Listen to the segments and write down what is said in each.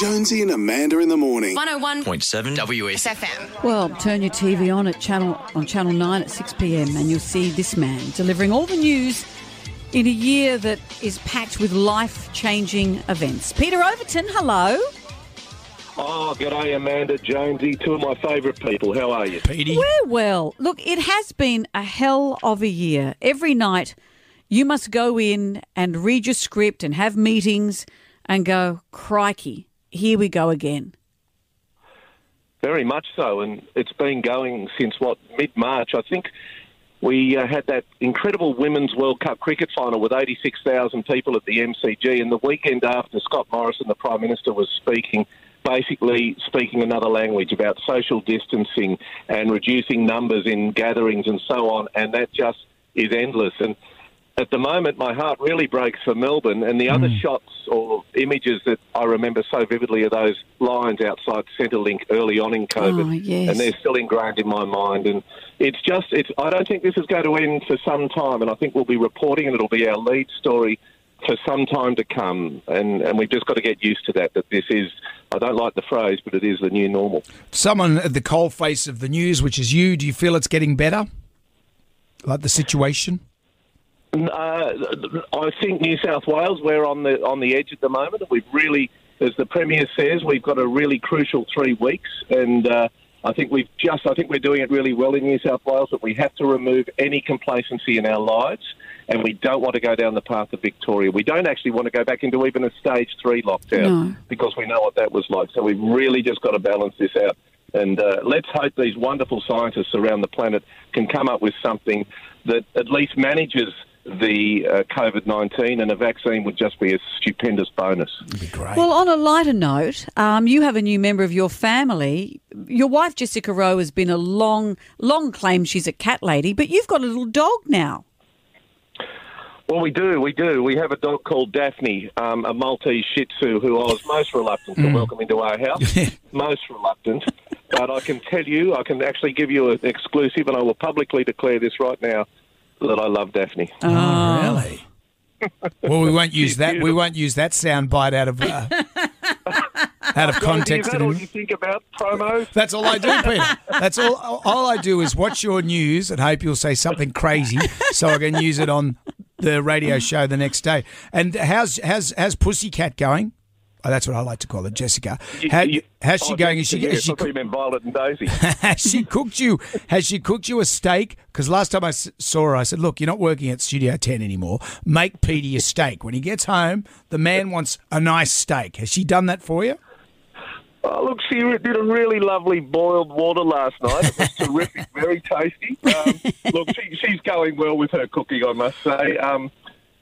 Jonesy and Amanda in the morning. 101.7 WS. Well, turn your TV on at channel on Channel 9 at 6 p.m. and you'll see this man delivering all the news in a year that is packed with life-changing events. Peter Overton, hello. Oh, g'day, Amanda Jonesy, two of my favourite people. How are you? Petey. We're well. Look, it has been a hell of a year. Every night you must go in and read your script and have meetings and go, crikey, here we go again. Very much so, and it's been going since what mid March. I think we uh, had that incredible Women's World Cup cricket final with 86,000 people at the MCG, and the weekend after, Scott Morrison, the Prime Minister, was speaking. Basically, speaking another language about social distancing and reducing numbers in gatherings and so on, and that just is endless. And at the moment, my heart really breaks for Melbourne. And the other hmm. shots or images that I remember so vividly are those lines outside Centrelink early on in COVID, Oh, yes. and they're still ingrained in my mind. And it's just, it's. I don't think this is going to end for some time, and I think we'll be reporting, and it'll be our lead story for some time to come. And and we've just got to get used to that. That this is. I don't like the phrase, but it is the new normal. Someone at the coal face of the news, which is you, do you feel it's getting better? Like the situation? Uh, I think New South Wales we're on the on the edge at the moment. We've really, as the premier says, we've got a really crucial three weeks, and uh, I think we've just I think we're doing it really well in New South Wales. But we have to remove any complacency in our lives, and we don't want to go down the path of Victoria. We don't actually want to go back into even a stage three lockdown No. because we know what that was like. So we've really just got to balance this out. And uh, let's hope these wonderful scientists around the planet can come up with something that at least manages the uh, COVID 19, and a vaccine would just be a stupendous bonus. Be great. Well, on a lighter note, um, you have a new member of your family. Your wife, Jessica Rowe, has been a long, long claim she's a cat lady, but you've got a little dog now. Well, we do, we do. We have a dog called Daphne, um, a Maltese Shih Tzu, who I was most reluctant to welcome into our house. most reluctant. But I can tell you, I can actually give you an exclusive, and I will publicly declare this right now that I love Daphne. Oh, really? well, we won't use that. We won't use that sound bite out of uh, out of Is context. that all you think about promos? That's all I do, Peter. That's all. All I do is watch your news and hope you'll say something crazy, so I can use it on the radio show the next day. And how's how's how's Pussycat going? Oh, that's what I like to call her, Jessica. How, You- how's she oh, going? Is she, yes, is she you meant Violet and Daisy. has she cooked you? Has she cooked you a steak? Because last time I saw her, I said, "Look, you're not working at Studio Ten anymore. Make Petey a steak. When he gets home, the man wants a nice steak. Has she done that for you? Oh, look, she did a really lovely boiled water last night. It was terrific, very tasty. Um, look, she, she's going well with her cooking, I must say. Um,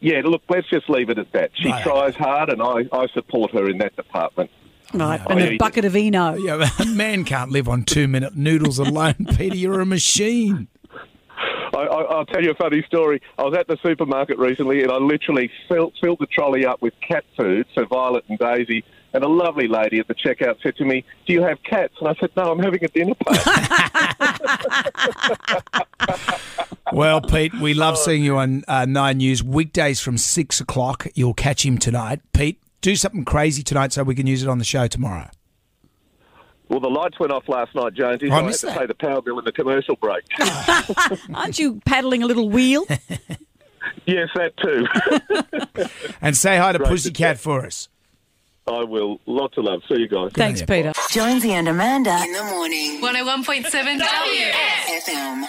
yeah, look, let's just leave it at that. She Right. tries hard, and I, I support her in that department. Right, and a you- bucket of Eno. Yeah, a man can't live on two minute noodles alone. Peter, you're a machine. I, I, I'll tell you a funny story. I was at the supermarket recently, and I literally filled, filled the trolley up with cat food, so Violet and Daisy. And a lovely lady at the checkout said to me, "Do you have cats?" And I said, "No, I'm having a dinner party." Well, Pete, we love seeing you on uh, Nine News weekdays from six o'clock. You'll catch him tonight. Pete, do something crazy tonight so we can use it on the show tomorrow. well, the lights went off last night, Jonesy. So I I, had missed to that. pay the power bill in the commercial break. Aren't you paddling a little wheel? yes, that too. And say hi to Right, Pussycat for us. I will. Lots of love. See you guys. Thanks, you. Peter. Jonesy and Amanda. In the morning. 101.7 WS. FM.